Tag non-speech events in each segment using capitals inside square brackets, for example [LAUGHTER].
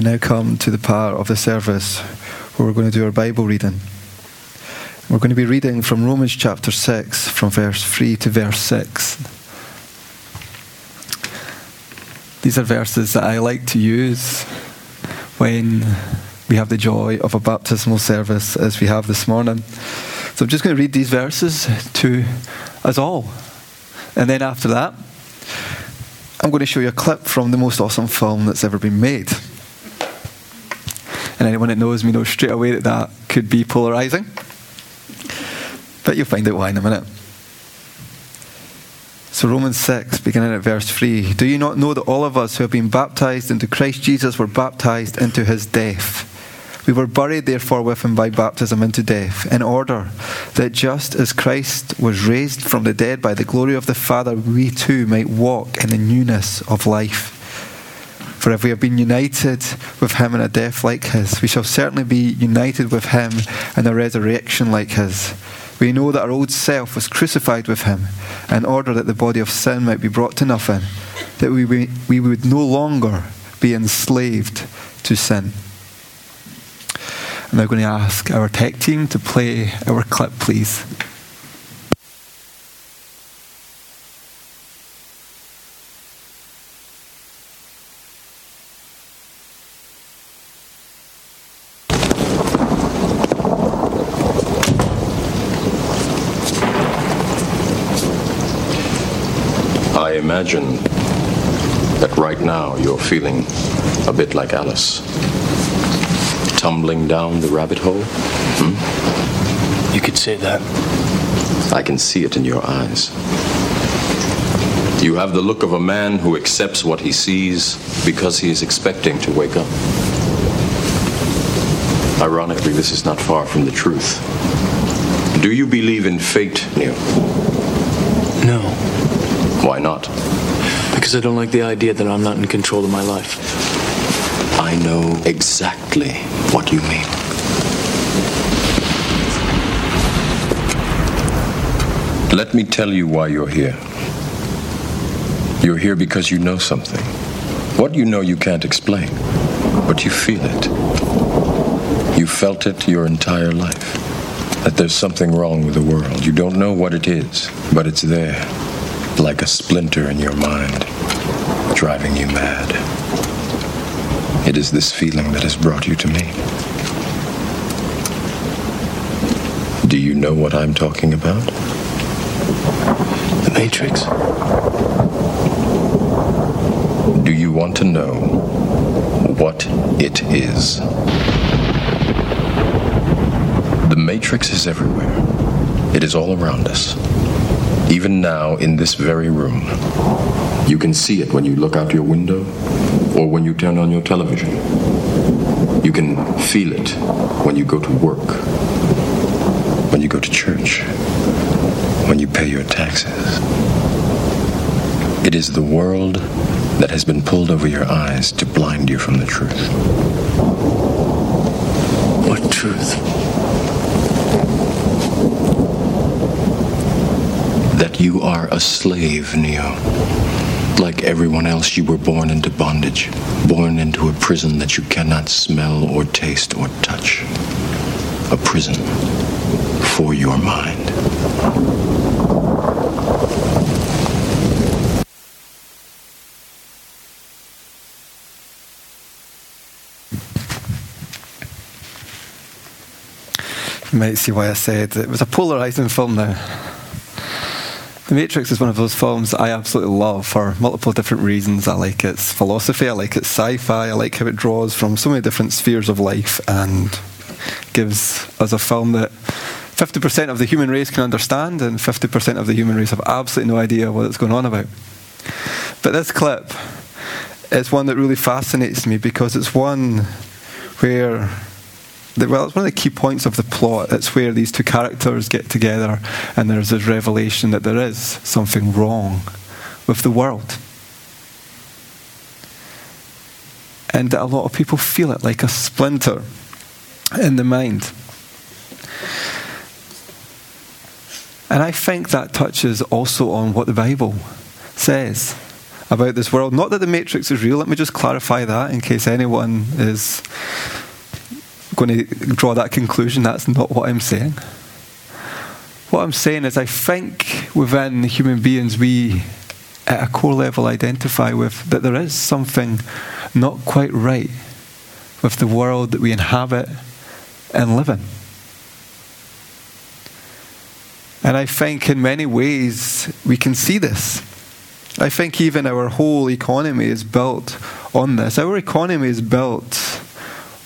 we now come to the part of the service where we're going to do our Bible reading. We're going to be reading from Romans chapter 6, from verse 3 to verse 6. These are verses that I like to use when we have the joy of a baptismal service as we have this morning. So I'm just going to read these verses to us all. And then after that, I'm going to show you a clip from the most awesome film that's ever been made. Anyone that knows me knows straight away that that could be polarizing. But you'll find out why in a minute. So, Romans 6, beginning at verse 3 Do you not know that all of us who have been baptized into Christ Jesus were baptized into his death? We were buried, therefore, with him by baptism into death, in order that just as Christ was raised from the dead by the glory of the Father, we too might walk in the newness of life. For if we have been united with him in a death like his, we shall certainly be united with him in a resurrection like his. We know that our old self was crucified with him in order that the body of sin might be brought to nothing, that we, we we would no longer be enslaved to sin. I'm now going to ask our tech team to play our clip, please. I imagine that right now you're feeling a bit like Alice tumbling down the rabbit hole? Hmm? You could say that. I can see it in your eyes. You have the look of a man who accepts what he sees because he is expecting to wake up. Ironically, this is not far from the truth. Do you believe in fate, Neo? No. Why not? Because I don't like the idea that I'm not in control of my life. I know exactly what you mean. Let me tell you why you're here. You're here because you know something. What you know you can't explain, but you feel it. You felt it your entire life. That there's something wrong with the world. You don't know what it is, but it's there, like a splinter in your mind, driving you mad. It is this feeling that has brought you to me. Do you know what I'm talking about? The Matrix. Do you want to know what it is? The Matrix is everywhere. It is all around us. Even now, in this very room. You can see it when you look out your window or when you turn on your television. You can feel it when you go to work, when you go to church, when you pay your taxes. It is the world that has been pulled over your eyes to blind you from the truth. What truth? That you are a slave, Neo. Like everyone else, you were born into bondage, born into a prison that you cannot smell or taste or touch. A prison for your mind. You might see why I said it was a polarizing film now. The Matrix is one of those films I absolutely love for multiple different reasons. I like its philosophy, I like its sci fi, I like how it draws from so many different spheres of life and gives us a film that 50% of the human race can understand and 50% of the human race have absolutely no idea what it's going on about. But this clip is one that really fascinates me because it's one where well, it's one of the key points of the plot. It's where these two characters get together and there's this revelation that there is something wrong with the world. And a lot of people feel it like a splinter in the mind. And I think that touches also on what the Bible says about this world. Not that the Matrix is real, let me just clarify that in case anyone is going to draw that conclusion. That's not what I'm saying. What I'm saying is, I think within human beings, we at a core level identify with that there is something not quite right with the world that we inhabit and live in. And I think in many ways we can see this. I think even our whole economy is built on this. Our economy is built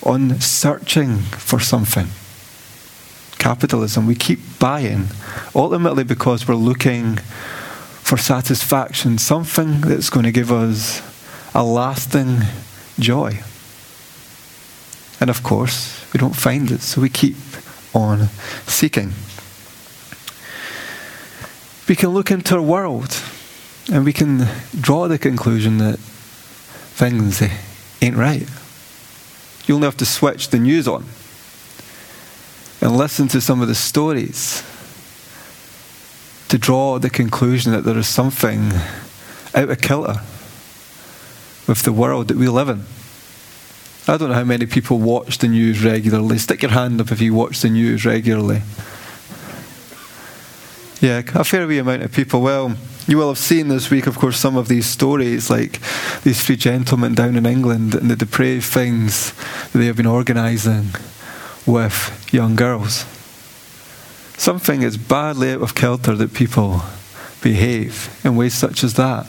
on searching for something. Capitalism, we keep buying, ultimately because we're looking for satisfaction, something that's going to give us a lasting joy. And of course, we don't find it, so we keep on seeking. We can look into our world and we can draw the conclusion that things ain't right. You only have to switch the news on and listen to some of the stories to draw the conclusion that there is something out of kilter with the world that we live in. I don't know how many people watch the news regularly. Stick your hand up if you watch the news regularly. Yeah, a fair wee amount of people. Well, you will have seen this week, of course, some of these stories, like these three gentlemen down in England and the depraved things that they have been organising with young girls. Something is badly out of kilter that people behave in ways such as that.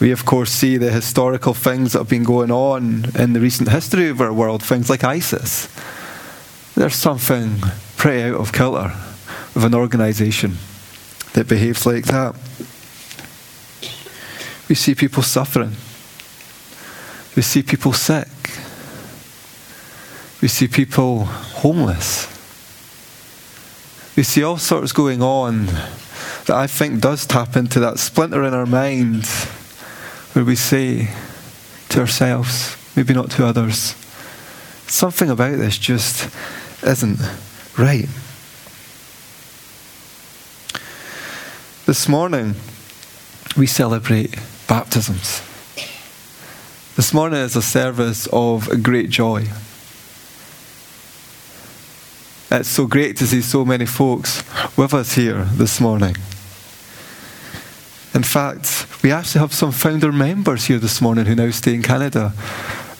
We, of course, see the historical things that have been going on in the recent history of our world, things like ISIS. There's something pretty out of kilter with an organisation that behaves like that. We see people suffering. We see people sick. We see people homeless. We see all sorts going on that I think does tap into that splinter in our mind where we say to ourselves, maybe not to others, something about this just isn't right. This morning, we celebrate baptisms. This morning is a service of great joy. It's so great to see so many folks with us here this morning. In fact, we actually have some founder members here this morning who now stay in Canada,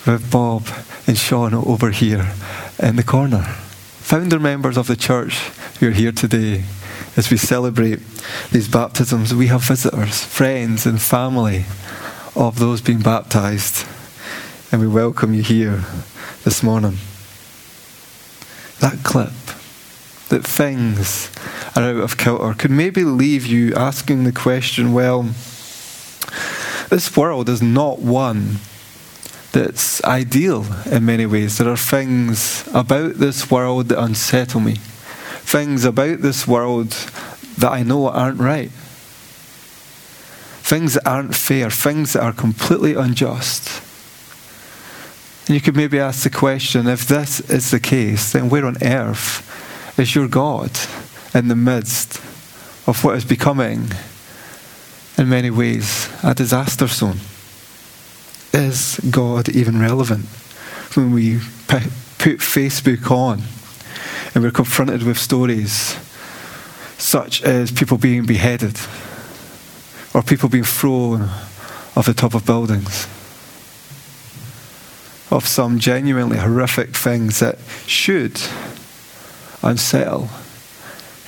with Bob and Sean over here in the corner. Founder members of the church who are here today as we celebrate these baptisms, we have visitors, friends, and family of those being baptized. And we welcome you here this morning. That clip, that things are out of kilter, could maybe leave you asking the question well, this world is not one that's ideal in many ways. There are things about this world that unsettle me things about this world that I know aren't right. Things that aren't fair, things that are completely unjust. And you could maybe ask the question if this is the case, then where on earth is your God in the midst of what is becoming, in many ways, a disaster zone? Is God even relevant when we put Facebook on and we're confronted with stories such as people being beheaded or people being thrown off the top of buildings, of some genuinely horrific things that should unsettle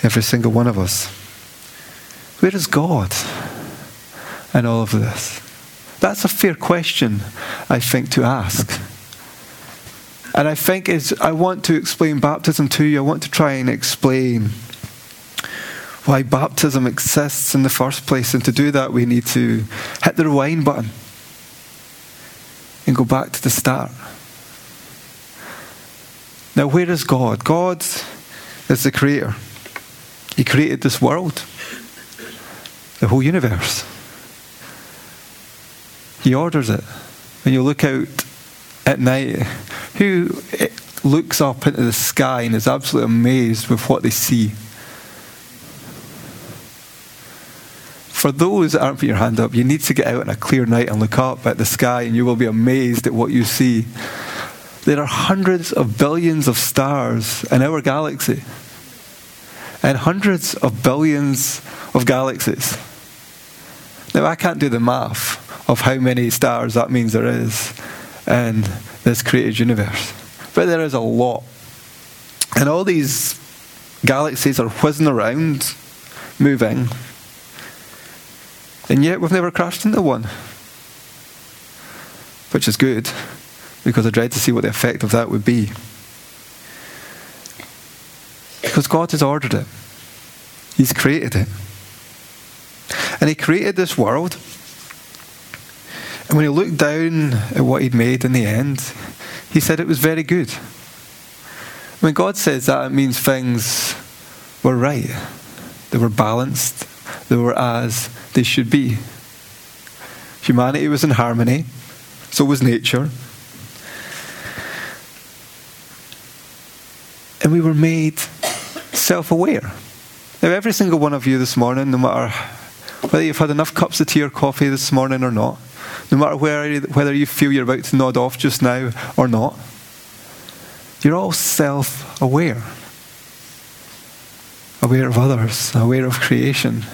every single one of us. Where is God in all of this? That's a fair question, I think, to ask. And I think as I want to explain baptism to you, I want to try and explain why baptism exists in the first place. And to do that, we need to hit the rewind button and go back to the start. Now, where is God? God is the creator. He created this world, the whole universe. He orders it. When you look out at night, who eh, looks up into the sky and is absolutely amazed with what they see? For those that aren't putting your hand up, you need to get out on a clear night and look up at the sky, and you will be amazed at what you see. There are hundreds of billions of stars in our galaxy, and hundreds of billions of galaxies. Now, I can't do the math of how many stars that means there is in this created universe, but there is a lot. And all these galaxies are whizzing around, moving, and yet we've never crashed into one. Which is good, because I dread to see what the effect of that would be. Because God has ordered it, He's created it. And He created this world. And when He looked down at what He'd made in the end, He said it was very good. When God says that, it means things were right, they were balanced, they were as they should be. Humanity was in harmony, so was nature. And we were made self aware. Now, every single one of you this morning, no matter whether you've had enough cups of tea or coffee this morning or not, no matter where, whether you feel you're about to nod off just now or not, you're all self aware. Aware of others, aware of creation,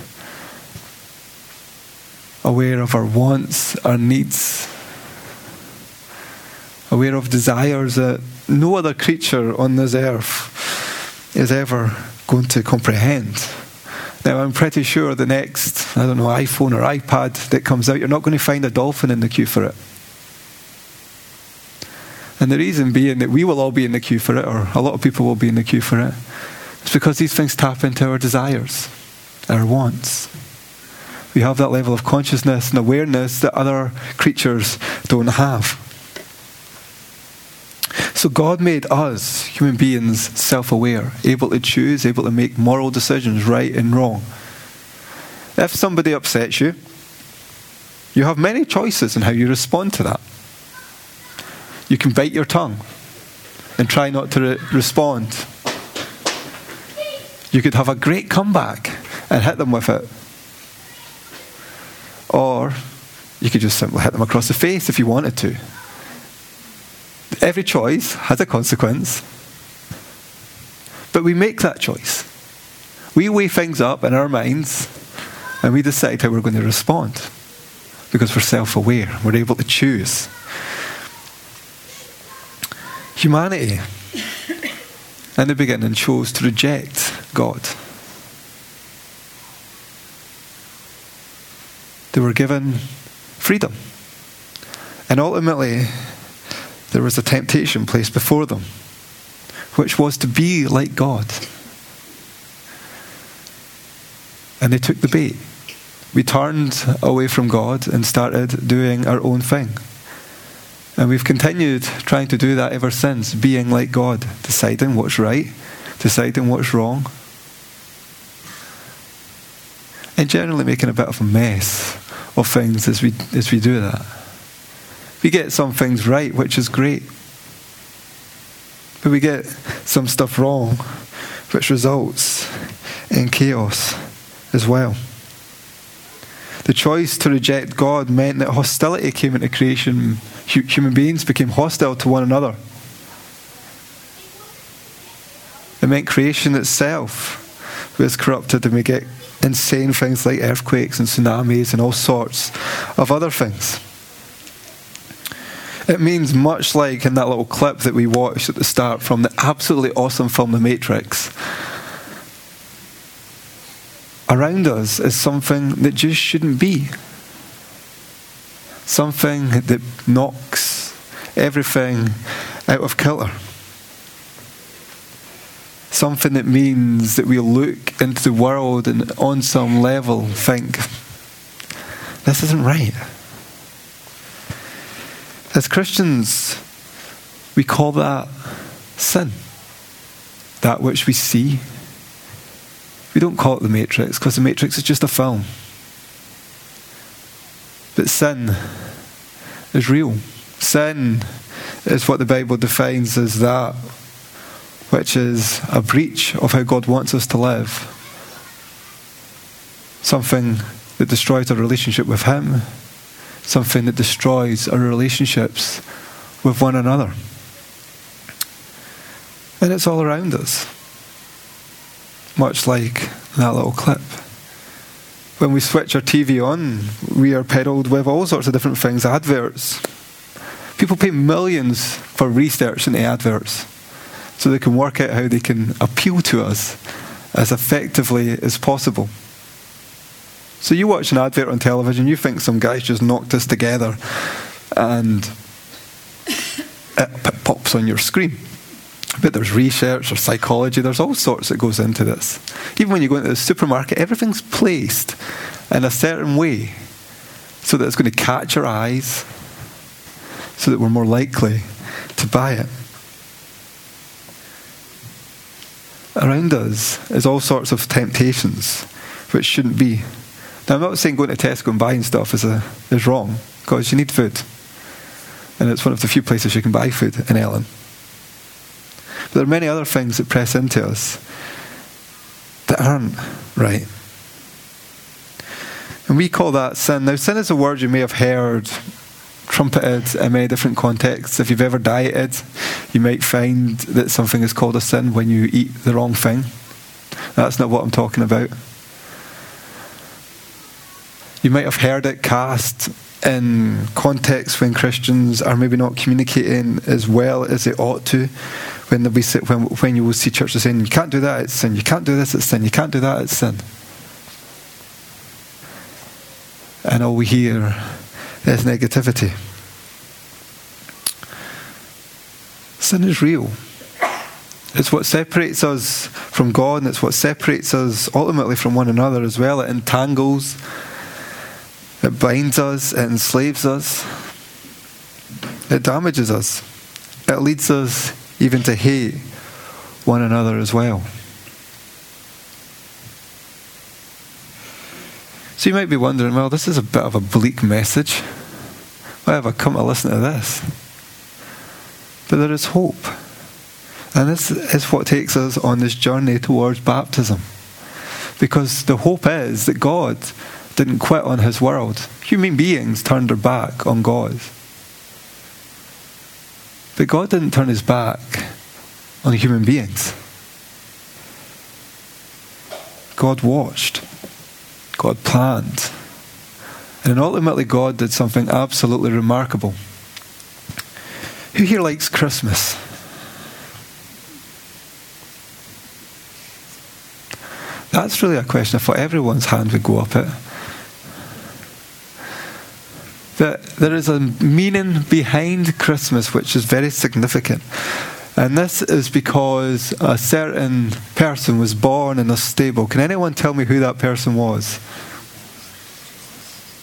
aware of our wants, our needs, aware of desires that no other creature on this earth is ever going to comprehend. Now, I'm pretty sure the next, I don't know, iPhone or iPad that comes out, you're not going to find a dolphin in the queue for it. And the reason being that we will all be in the queue for it, or a lot of people will be in the queue for it, is because these things tap into our desires, our wants. We have that level of consciousness and awareness that other creatures don't have. So God made us, human beings, self aware, able to choose, able to make moral decisions, right and wrong. If somebody upsets you, you have many choices in how you respond to that. You can bite your tongue and try not to re- respond. You could have a great comeback and hit them with it. Or you could just simply hit them across the face if you wanted to. Every choice has a consequence, but we make that choice. We weigh things up in our minds and we decide how we're going to respond because we're self aware, we're able to choose. Humanity, in the beginning, chose to reject God. They were given freedom. And ultimately, there was a temptation placed before them, which was to be like God. And they took the bait. We turned away from God and started doing our own thing. And we've continued trying to do that ever since, being like God, deciding what's right, deciding what's wrong, and generally making a bit of a mess of things as we, as we do that. We get some things right, which is great. But we get some stuff wrong, which results in chaos as well. The choice to reject God meant that hostility came into creation. Human beings became hostile to one another. It meant creation itself was corrupted, and we get insane things like earthquakes and tsunamis and all sorts of other things. It means much like in that little clip that we watched at the start from the absolutely awesome film The Matrix. Around us is something that just shouldn't be. Something that knocks everything out of kilter. Something that means that we look into the world and on some level think, this isn't right. As Christians, we call that sin. That which we see. We don't call it the Matrix because the Matrix is just a film. But sin is real. Sin is what the Bible defines as that which is a breach of how God wants us to live. Something that destroys our relationship with Him, something that destroys our relationships with one another. And it's all around us, much like that little clip. When we switch our TV on, we are peddled with all sorts of different things, adverts. People pay millions for research into adverts so they can work out how they can appeal to us as effectively as possible. So you watch an advert on television, you think some guys just knocked us together, and [LAUGHS] it pops on your screen. But there's research or psychology, there's all sorts that goes into this. Even when you go into the supermarket, everything's placed in a certain way so that it's going to catch our eyes, so that we're more likely to buy it. Around us is all sorts of temptations, which shouldn't be. Now, I'm not saying going to Tesco and buying stuff is, a, is wrong, because you need food. And it's one of the few places you can buy food in Ellon. But there are many other things that press into us that aren't right. And we call that sin. Now, sin is a word you may have heard trumpeted in many different contexts. If you've ever dieted, you might find that something is called a sin when you eat the wrong thing. That's not what I'm talking about. You might have heard it cast in contexts when Christians are maybe not communicating as well as they ought to. When, we when, when you will see churches saying, You can't do that, it's sin. You can't do this, it's sin. You can't do that, it's sin. And all we hear is negativity. Sin is real. It's what separates us from God, and it's what separates us ultimately from one another as well. It entangles, it binds us, it enslaves us, it damages us, it leads us even to hate one another as well. So you might be wondering, well, this is a bit of a bleak message. Why have I come to listen to this? But there is hope. And this is what takes us on this journey towards baptism. Because the hope is that God didn't quit on his world. Human beings turned their back on God. But God didn't turn his back on human beings. God watched. God planned. And ultimately, God did something absolutely remarkable. Who here likes Christmas? That's really a question I thought everyone's hand would go up at. That there is a meaning behind Christmas which is very significant. And this is because a certain person was born in a stable. Can anyone tell me who that person was?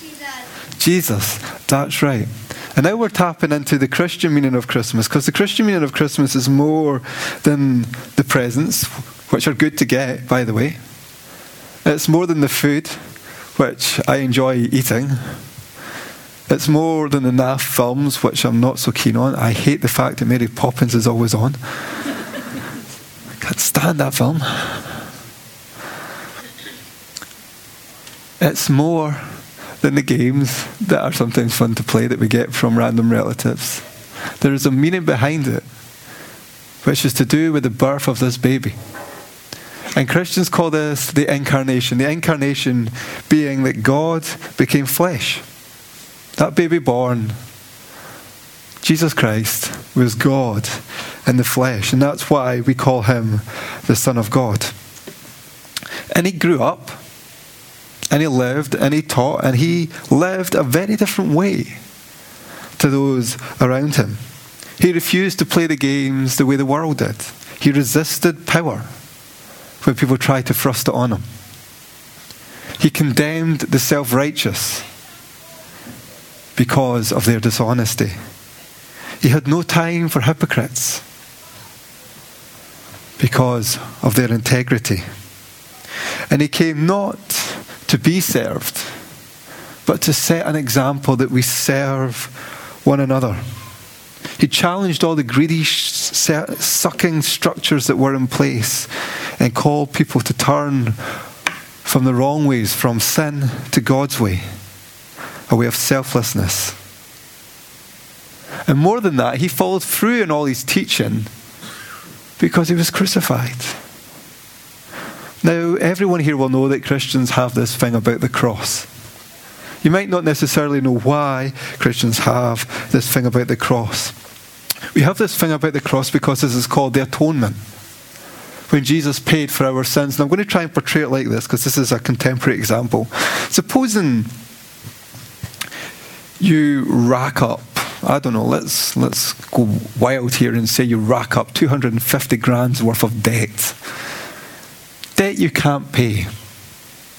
Jesus. Jesus, that's right. And now we're tapping into the Christian meaning of Christmas, because the Christian meaning of Christmas is more than the presents, which are good to get, by the way. It's more than the food, which I enjoy eating. It's more than enough films, which I'm not so keen on. I hate the fact that Mary Poppins is always on. I can't stand that film. It's more than the games that are sometimes fun to play that we get from random relatives. There is a meaning behind it, which is to do with the birth of this baby. And Christians call this the incarnation. The incarnation being that God became flesh. That baby born, Jesus Christ, was God in the flesh. And that's why we call him the Son of God. And he grew up, and he lived, and he taught, and he lived a very different way to those around him. He refused to play the games the way the world did. He resisted power when people tried to thrust it on him. He condemned the self righteous because of their dishonesty. He had no time for hypocrites because of their integrity. And he came not to be served, but to set an example that we serve one another. He challenged all the greedy, sucking structures that were in place and called people to turn from the wrong ways, from sin to God's way, a way of selflessness. And more than that, he followed through in all his teaching because he was crucified. Now, everyone here will know that Christians have this thing about the cross. You might not necessarily know why Christians have this thing about the cross. We have this thing about the cross because this is called the atonement. When Jesus paid for our sins. And I'm going to try and portray it like this because this is a contemporary example. Supposing you rack up I don't know, let's let's go wild here and say you rack up 250 grand's worth of debt. Debt you can't pay.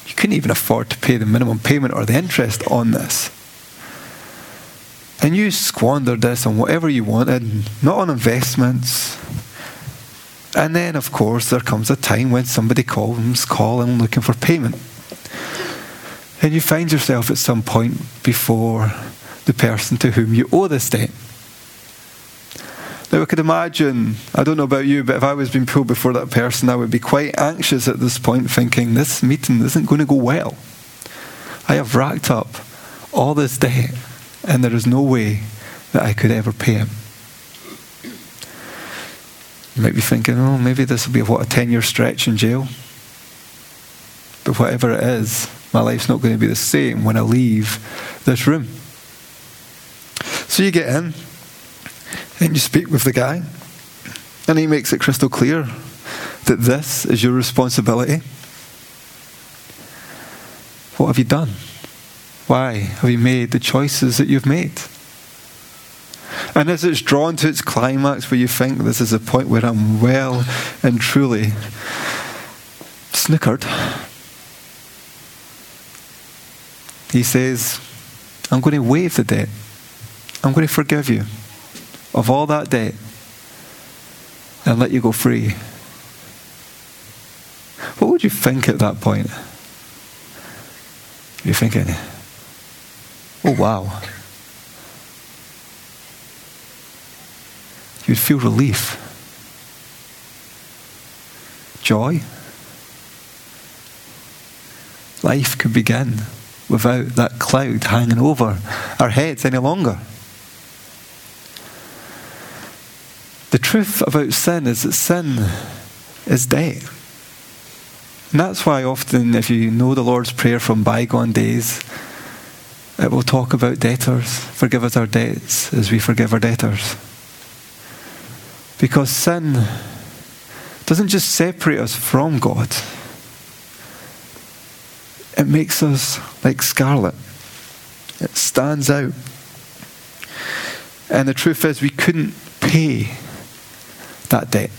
You couldn't even afford to pay the minimum payment or the interest on this. And you squandered this on whatever you wanted, not on investments. And then, of course, there comes a time when somebody comes calling looking for payment. And you find yourself at some point before the person to whom you owe this debt. Now, I could imagine, I don't know about you, but if I was being pulled before that person, I would be quite anxious at this point, thinking, this meeting isn't going to go well. I have racked up all this debt, and there is no way that I could ever pay him. You might be thinking, oh, maybe this will be what, a 10 year stretch in jail? But whatever it is, my life's not going to be the same when I leave this room. So you get in and you speak with the guy, and he makes it crystal clear that this is your responsibility. What have you done? Why have you made the choices that you've made? And as it's drawn to its climax, where you think this is a point where I'm well and truly snickered, he says, I'm going to waive the debt. I'm going to forgive you of all that debt and let you go free. What would you think at that point? You're thinking, oh wow. You'd feel relief, joy. Life could begin without that cloud hanging over our heads any longer. The truth about sin is that sin is debt. And that's why often, if you know the Lord's Prayer from bygone days, it will talk about debtors. Forgive us our debts as we forgive our debtors. Because sin doesn't just separate us from God, it makes us like scarlet. It stands out. And the truth is, we couldn't pay that debt.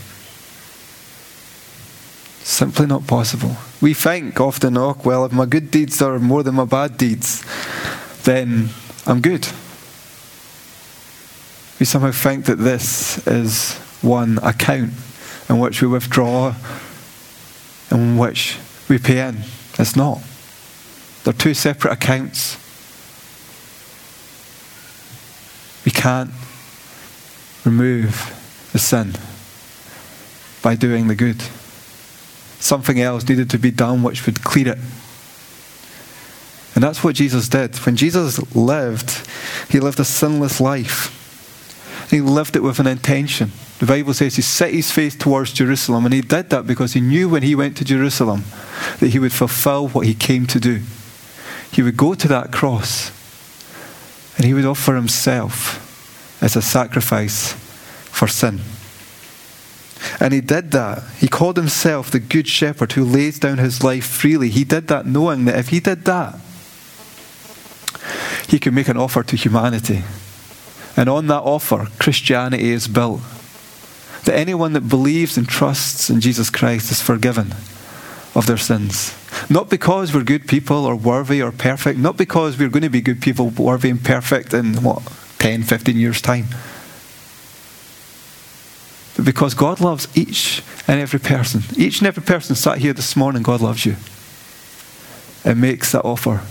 Simply not possible. We think often, oh, well, if my good deeds are more than my bad deeds, then I'm good. We somehow think that this is one account in which we withdraw and which we pay in. It's not. They're two separate accounts. We can't remove the sin by doing the good. Something else needed to be done which would clear it. And that's what Jesus did. When Jesus lived, he lived a sinless life. He lived it with an intention. The Bible says he set his face towards Jerusalem, and he did that because he knew when he went to Jerusalem that he would fulfill what he came to do. He would go to that cross and he would offer himself as a sacrifice for sin. And he did that. He called himself the Good Shepherd who lays down his life freely. He did that knowing that if he did that, he could make an offer to humanity. And on that offer, Christianity is built. That anyone that believes and trusts in Jesus Christ is forgiven of their sins. Not because we're good people or worthy or perfect, not because we're going to be good people, worthy and perfect in what, 10, 15 years' time but because God loves each and every person. Each and every person sat here this morning, God loves you. And makes that offer.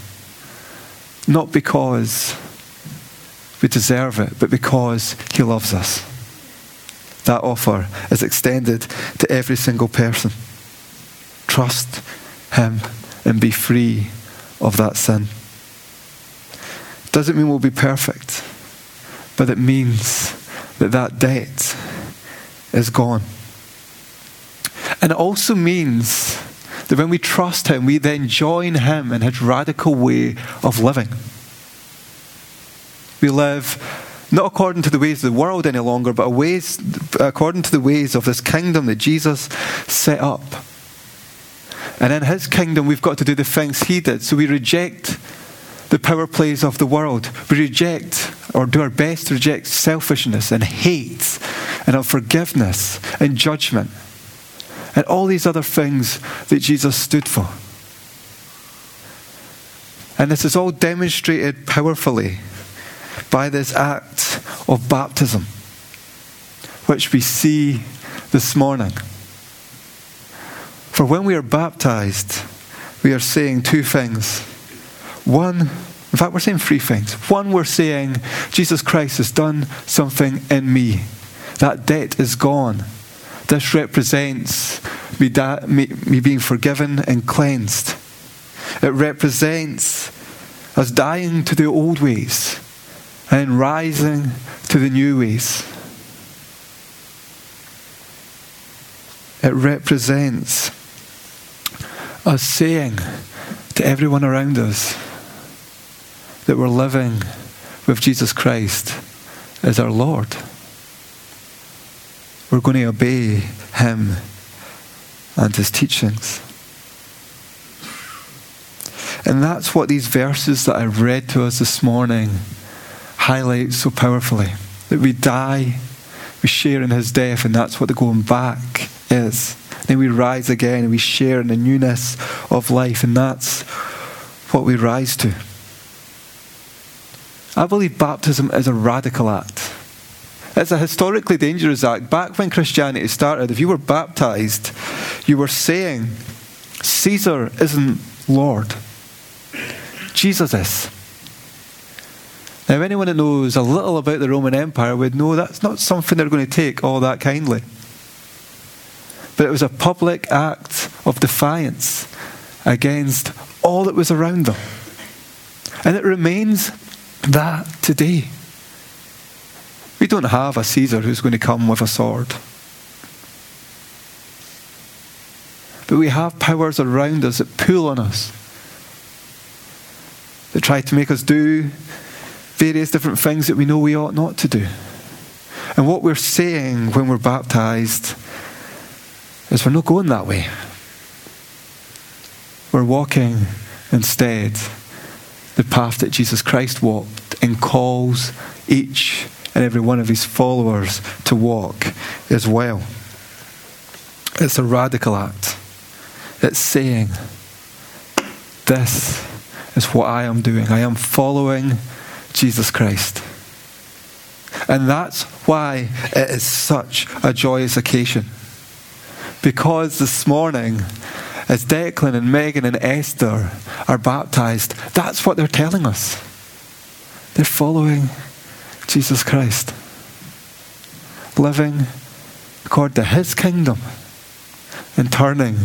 Not because we deserve it, but because He loves us. That offer is extended to every single person. Trust Him and be free of that sin. Doesn't mean we'll be perfect, but it means that that debt is gone. And it also means that when we trust Him, we then join Him in His radical way of living. We live not according to the ways of the world any longer, but ways, according to the ways of this kingdom that Jesus set up. And in His kingdom, we've got to do the things He did. So we reject the power plays of the world. We reject, or do our best to reject, selfishness and hate and of unforgiveness and judgment and all these other things that Jesus stood for. And this is all demonstrated powerfully by this act of baptism, which we see this morning. For when we are baptized, we are saying two things. One, in fact, we're saying three things. One, we're saying, Jesus Christ has done something in me. That debt is gone. This represents me, da- me, me being forgiven and cleansed. It represents us dying to the old ways and rising to the new ways. It represents us saying to everyone around us that we're living with Jesus Christ as our Lord. We're going to obey Him and His teachings. And that's what these verses that I read to us this morning highlight so powerfully. That we die, we share in His death, and that's what the going back is. Then we rise again and we share in the newness of life, and that's what we rise to. I believe baptism is a radical act. It's a historically dangerous act. Back when Christianity started, if you were baptized, you were saying, Caesar isn't Lord, Jesus is. Now, anyone that knows a little about the Roman Empire would know that's not something they're going to take all that kindly. But it was a public act of defiance against all that was around them. And it remains that today. We don't have a Caesar who's going to come with a sword. But we have powers around us that pull on us, that try to make us do various different things that we know we ought not to do. And what we're saying when we're baptized is we're not going that way. We're walking instead the path that Jesus Christ walked and calls each and every one of his followers to walk as well. It's a radical act. It's saying, This is what I am doing. I am following Jesus Christ. And that's why it is such a joyous occasion. Because this morning, as Declan and Megan and Esther are baptized, that's what they're telling us. They're following Jesus Christ, living according to his kingdom and turning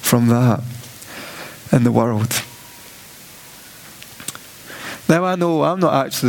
from that in the world. Now, I know I'm not actually